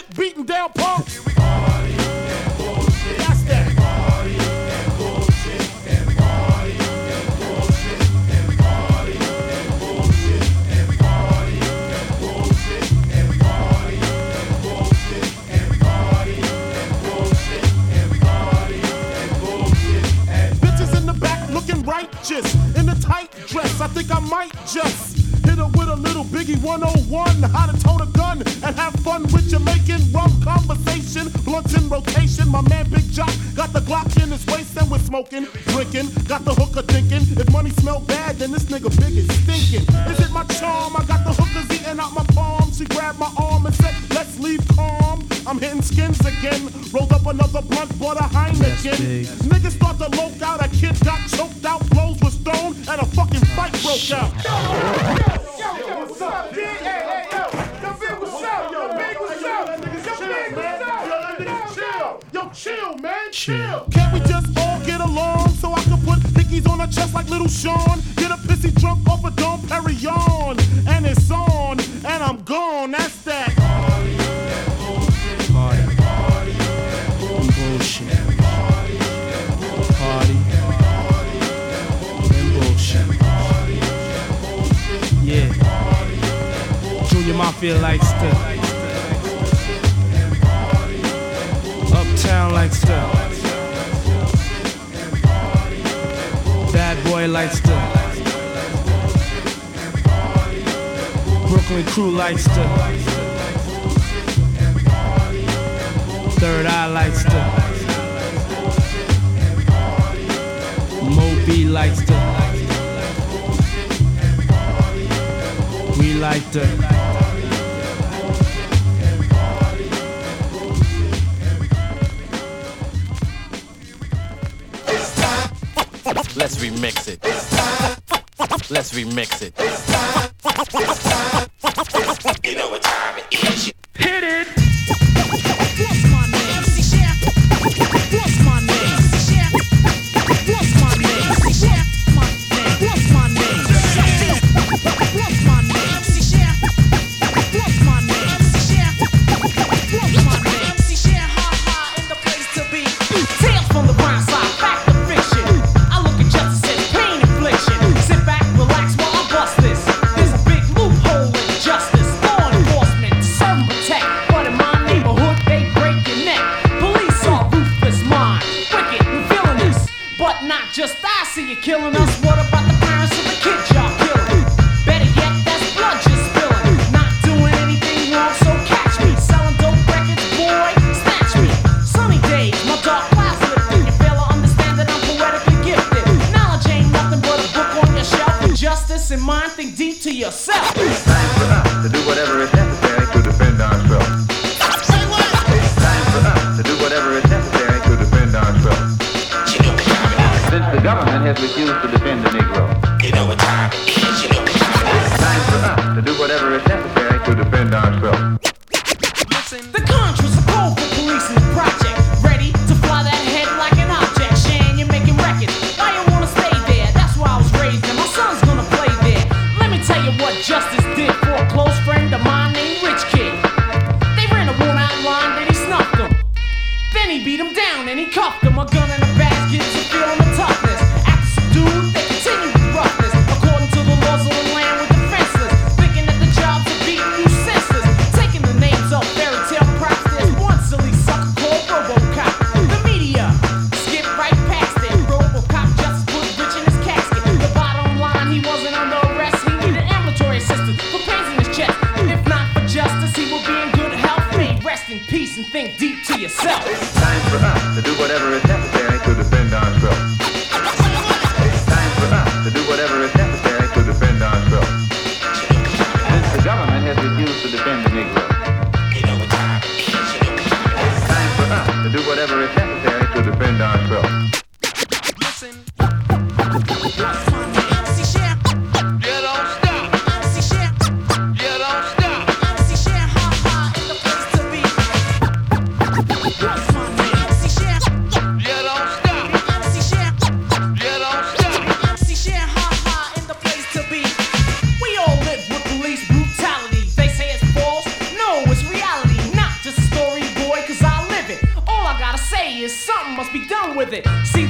shit down punk. Bitches in the back looking righteous. In a tight dress. I think I might just a little Biggie 101, how to tote a gun and have fun with Jamaican rum conversation, Blunt in rotation. My man Big Jock got the Glock in his waist and we're smoking, drinking. Got the hooker thinking, if money smell bad, then this nigga Big is stinking. Is it my charm? I got the hookers eating out my palm. She grabbed my arm and said, let's leave calm. I'm hitting skins again. Rolled up another blunt, bought a Heineken. Niggas start to loke out, a kid got choked out and a fucking fight broke out. Yo, yo, yo, yo, what's up? Hey, hey, yo. Chill. Man, chill. Can't we just all get along so I can put hickeys on her chest like little Sean? Get a pissy drunk off a of Dom Perignon. And it's on, and I'm gone. That's that. Mafia likes to. Uptown likes to. Bad boy likes to. Brooklyn crew likes to. Third eye likes to. Moby likes to. We like to. Let's remix it. Let's remix it. You know what time it is. Hit it. with it. See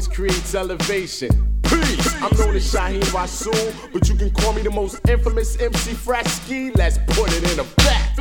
always creates elevation. Peace. I'm known as Shaheen Rasool, but you can call me the most infamous MC Fraski. Let's put it in a fact.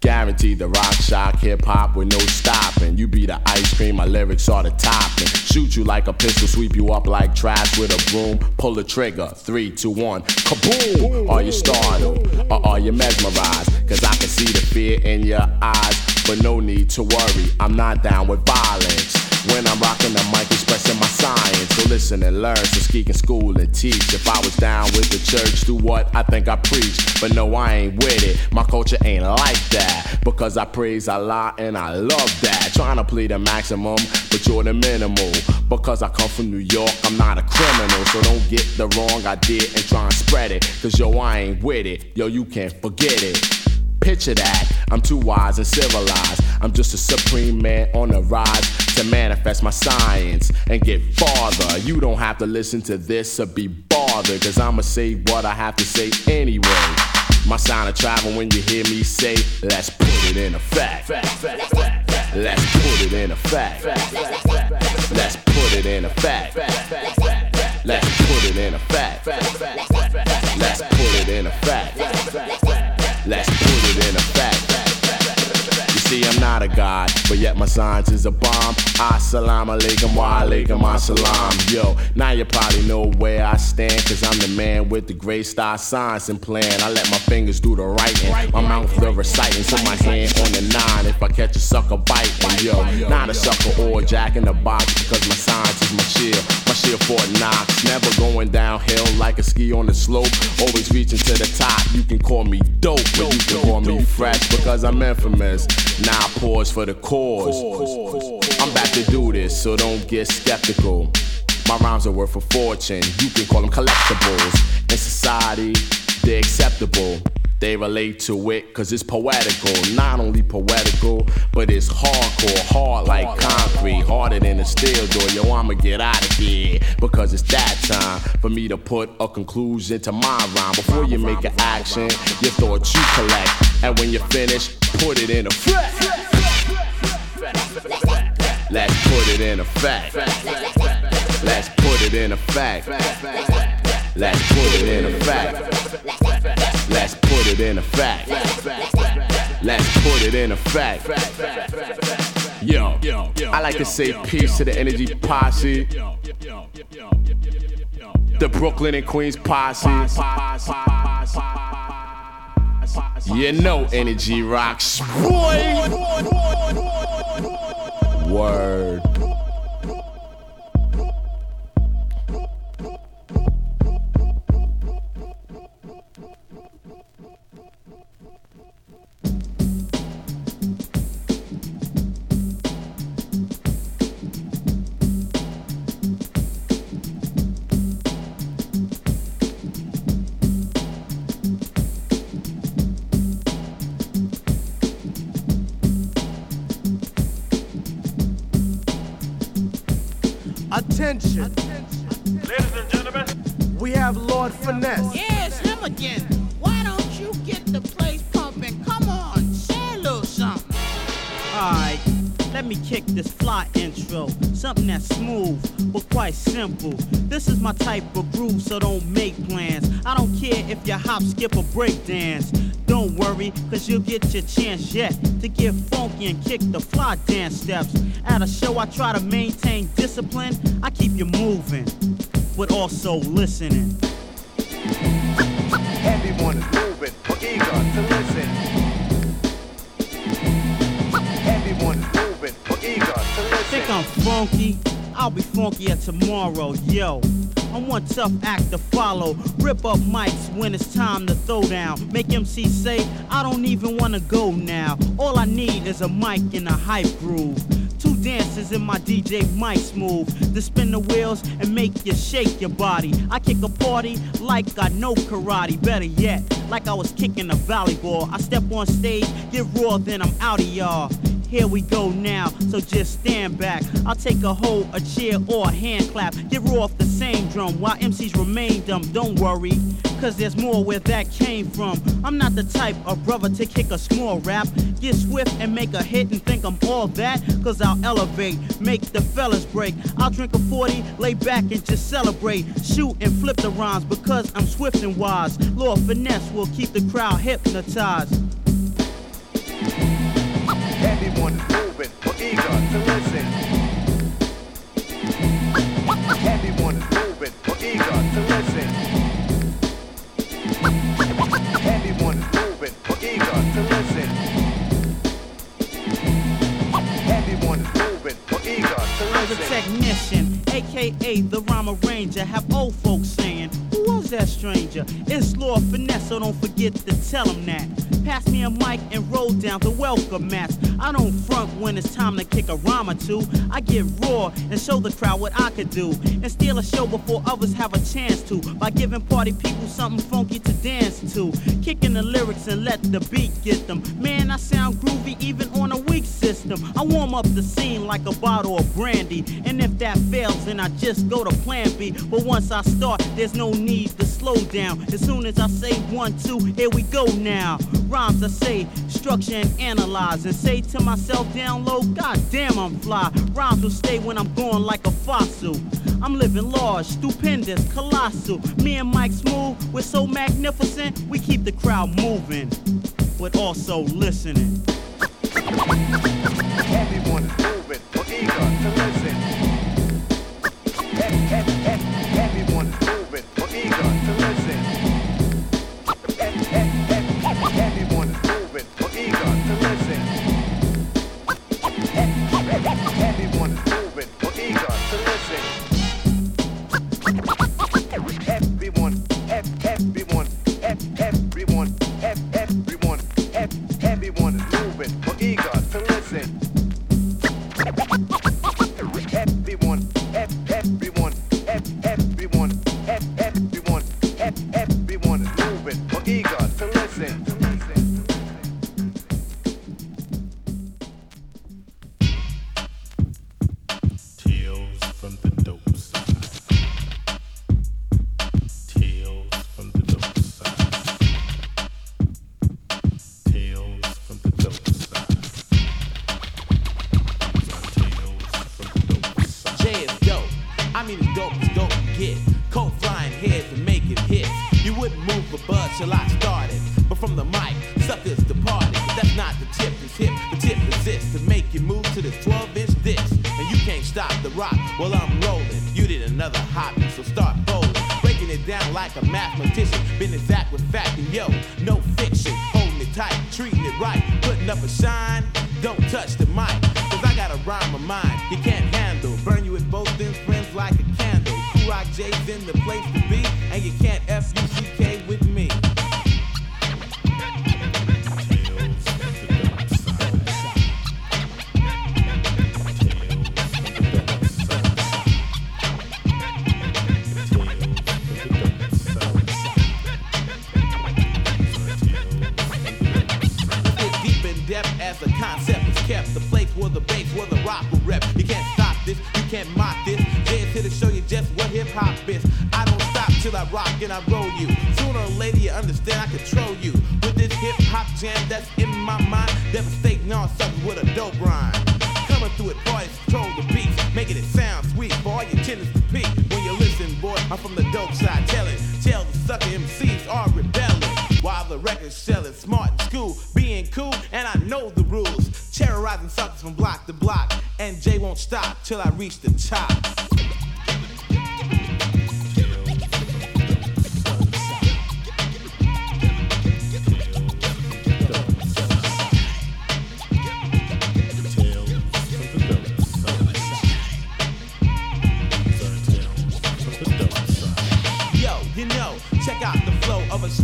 Guaranteed the rock shock, hip hop with no stopping. You be the ice cream, my lyrics are the topping. Shoot you like a pistol, sweep you up like trash with a broom. Pull the trigger, three, two, one, kaboom! Are you startled or are you mesmerized? Cause I can see the fear in your eyes but no need to worry, I'm not down with violence. When I'm rocking the mic, expressing my science. So listen and learn, so speak in school and teach. If I was down with the church, do what I think I preach. But no, I ain't with it. My culture ain't like that. Because I praise Allah and I love that. Trying to plead the maximum, but you're the minimal. Because I come from New York, I'm not a criminal. So don't get the wrong idea and try and spread it. Cause yo, I ain't with it. Yo, you can't forget it. Picture that, I'm too wise and civilized. I'm just a supreme man on the rise to manifest my science and get farther. You don't have to listen to this or be bothered, cause I'ma say what I have to say anyway. My sign of travel when you hear me say, let's put it in effect. Let's put it in effect. Let's put it in effect. Let's put it in effect. Let's put it in effect. You see, I'm not a god, but yet my science is a bomb. Assalamu alaikum wa alaikum assalam. Yo, now you probably know where I stand, cause I'm the man with the great star science and plan. I let my fingers do the writing, my mouth the reciting, so my hand on the nine if I catch a sucker biting. Yo, not a sucker or a jack in the box, because my science is my shield. My shield Fort Knox, never going downhill like a ski on the slope, always reaching to the top. You can call me dope, but you can call me because I'm infamous. Now I pause for the cause. I'm about to do this, so don't get skeptical. My rhymes are worth a fortune. You can call them collectibles. In society, they're acceptable. They relate to it cause it's poetical. Not only poetical, but it's hardcore, hard like concrete, harder than a steel door. Yo, I'ma get out of here because it's that time for me to put a conclusion to my rhyme. Before you make an action, your thoughts you collect. And when you're finished, put it in effect. Let's put it in effect. Let's put it in effect. Let's put it in effect. Let's put it in effect. Let's put it in. Yo, yo, yo. I like to say peace to the energy posse. The Brooklyn and Queens posse. You know energy rocks. Boy! Word. Attention. Ladies and gentlemen, we have Lord Finesse. Yes, him again. Let me kick this fly intro. Something that's smooth, but quite simple. This is my type of groove, so don't make plans. I don't care if you hop, skip, or break dance. Don't worry, cause you'll get your chance yet to get funky and kick the fly dance steps. At a show, I try to maintain discipline. I keep you moving, but also listening. Everyone funky? I'll be funkier tomorrow, yo. I'm one tough act to follow. Rip up mics when it's time to throw down. Make MC say, I don't even wanna go now. All I need is a mic and a hype groove. Two dances in my DJ mic move to spin the wheels and make you shake your body. I kick a party like I know karate. Better yet, like I was kicking a volleyball. I step on stage, get raw, then I'm out of y'all. Here we go now, so just stand back. I'll take a hold, a chair, or a hand clap. Get raw off the same drum while MCs remain dumb. Don't worry, cause there's more where that came from. I'm not the type of brother to kick a small rap. Get swift and make a hit and think I'm all that. Cause I'll elevate, make the fellas break. I'll drink a 40, lay back and just celebrate. Shoot and flip the rhymes because I'm swift and wise. Lord Finesse will keep the crowd hypnotized. Everyone is moving or eager to listen. Everyone is moving or eager to listen. Everyone is moving or eager to listen. Everyone is moving or eager to I'm the technician, aka the rhyme arranger. Have old folks saying, Who was that stranger? It's Lord Finesse, so don't forget to tell him that. Pass me a mic and roll down the welcome mats. I don't front when it's time to kick a rhyme or two. I get raw and show the crowd what I could do. And steal a show before others have a chance to. By giving party people something funky to dance to. Kicking the lyrics and let the beat get them. Man, I sound groovy even on a weak system. I warm up the scene like a bottle of brandy. And if that fails, then I just go to plan B. But once I start, there's no need to slow down. As soon as I say one, two, here we go now. Rhymes I say, structure and analyze. And say to myself down low, God damn, I'm fly. Rhymes will stay when I'm gone like a fossil. I'm living large, stupendous, colossal. Me and Mike Smooth, we're so magnificent, we keep the crowd moving, but also listening. Everyone is moving, or eager to listen. Ev- ev-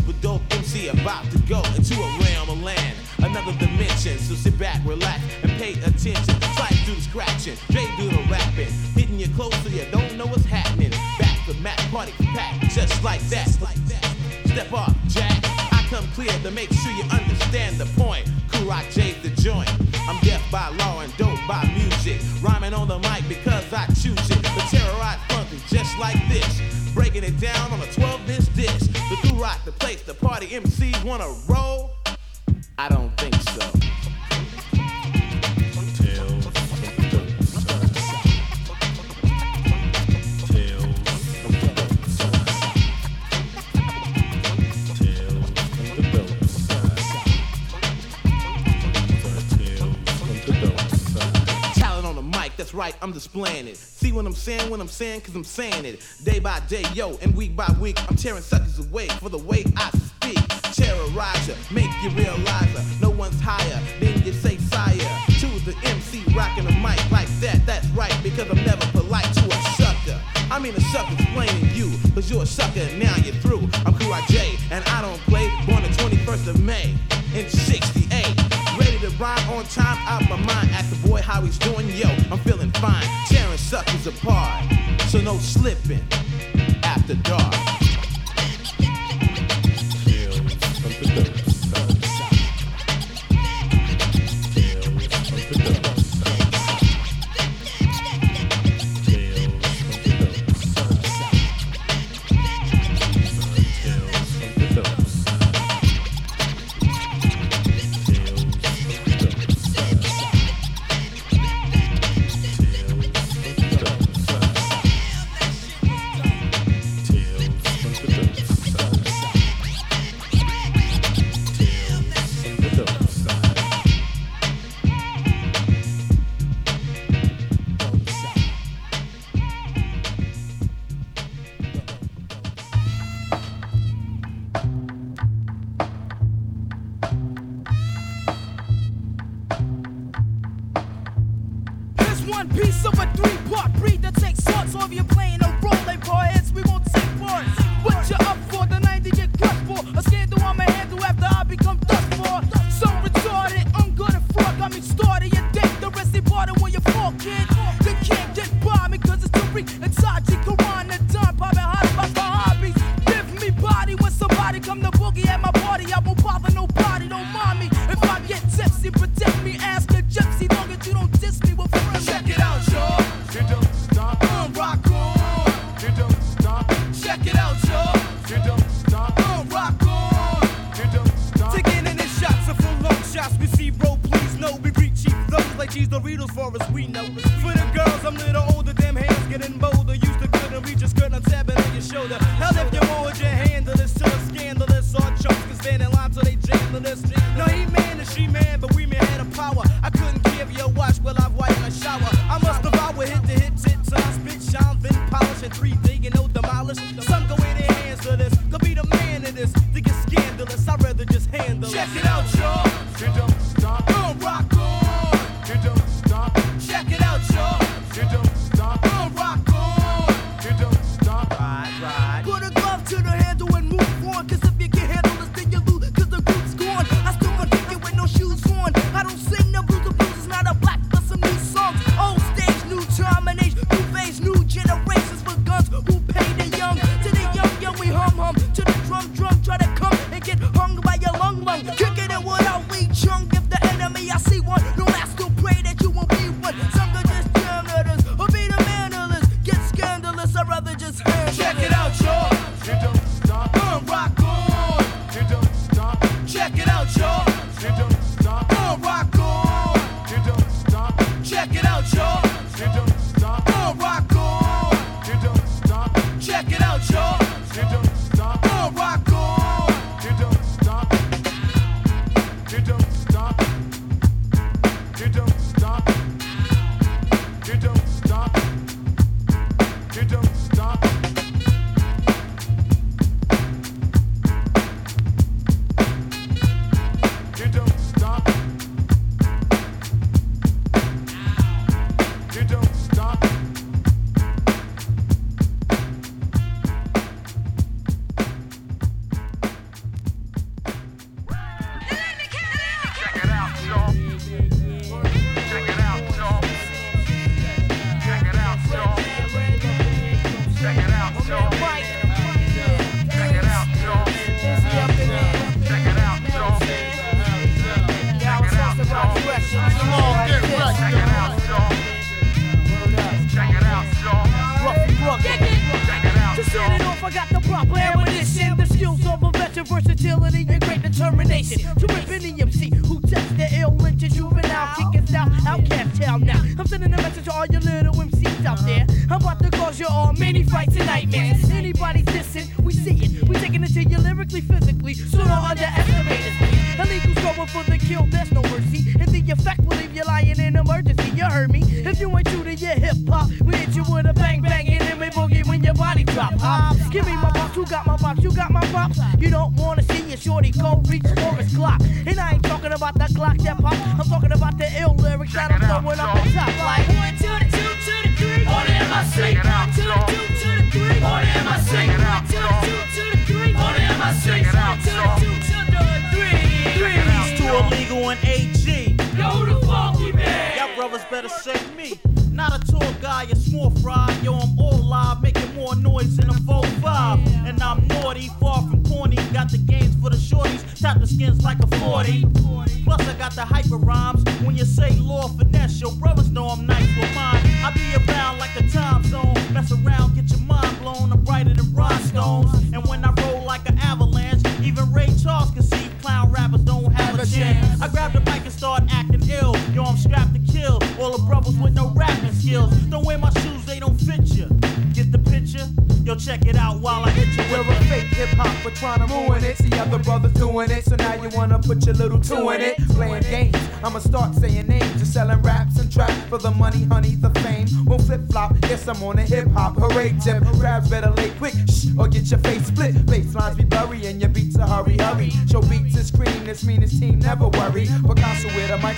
super dope MC about to go into a realm of land, another dimension. So sit back, relax, and pay attention. Slice do the scratching, Dre do the rapping, hitting you close so you don't know what's happening. Back to Mac party pack, just like that. Step up, Jack. I come clear to make sure you understand the point. Kool Rock Jay's the joint. I'm deaf by law and dope by music. Rhyming on the mic because I choose it. The terrorize funk is just like this. Breaking it down on a 12 party MCs wanna roll? I don't think so. That's right, I'm displaying it. See what I'm saying what I'm saying, cause I'm saying it. Day by day, yo, and week by week, I'm tearing suckers away for the way I speak. Terrorize ya, make you realize ya. No one's higher than you say sire. Choose the MC rocking the mic like that, that's right, because I'm never polite to a sucker. I mean a sucker's blaming you, cause you're a sucker now you're through. I'm Kura J, and I don't play, born the 21st of May in 68. Rhyme on time, out my mind. Ask the boy how he's doing, yo, I'm feeling fine. Tearing suckers apart, so no slipping after dark.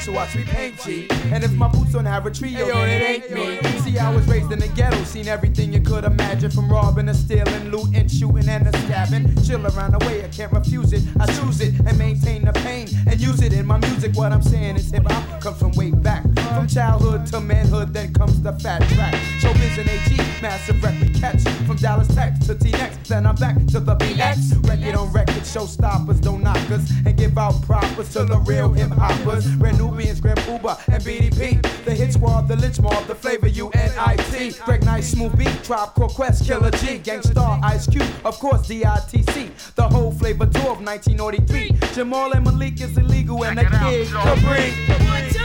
So watch me paint G. And if my boots don't have a trio, then it ain't me. See, I was raised in the ghetto, seen everything you could imagine from robbing to stealing, looting, shooting, and a stabbing. Chill around the way, I can't refuse it. I choose it and maintain the pain and use it in my music. What I'm saying is hip hop comes from way back. From childhood to manhood, then comes the fat track. Showbiz and AG, massive record catch. From Dallas Tech to T-Next, then I'm back to the BX. Record on record, showstoppers, don't knock us. And give out props to the real hip hoppers. Brand Nubians, Grand Puba, and BDP. The hit squad, the Lench Mob, the flavor UNIT. Greg Nice, Smooth B, Tribe Called Quest, Killer G, Gang Starr, Ice Cube, of course, DITC. The whole flavor tour of 1983. Jamal and Malik is illegal, and the kid could bring.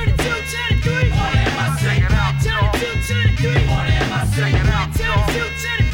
Turn it two, turn it three.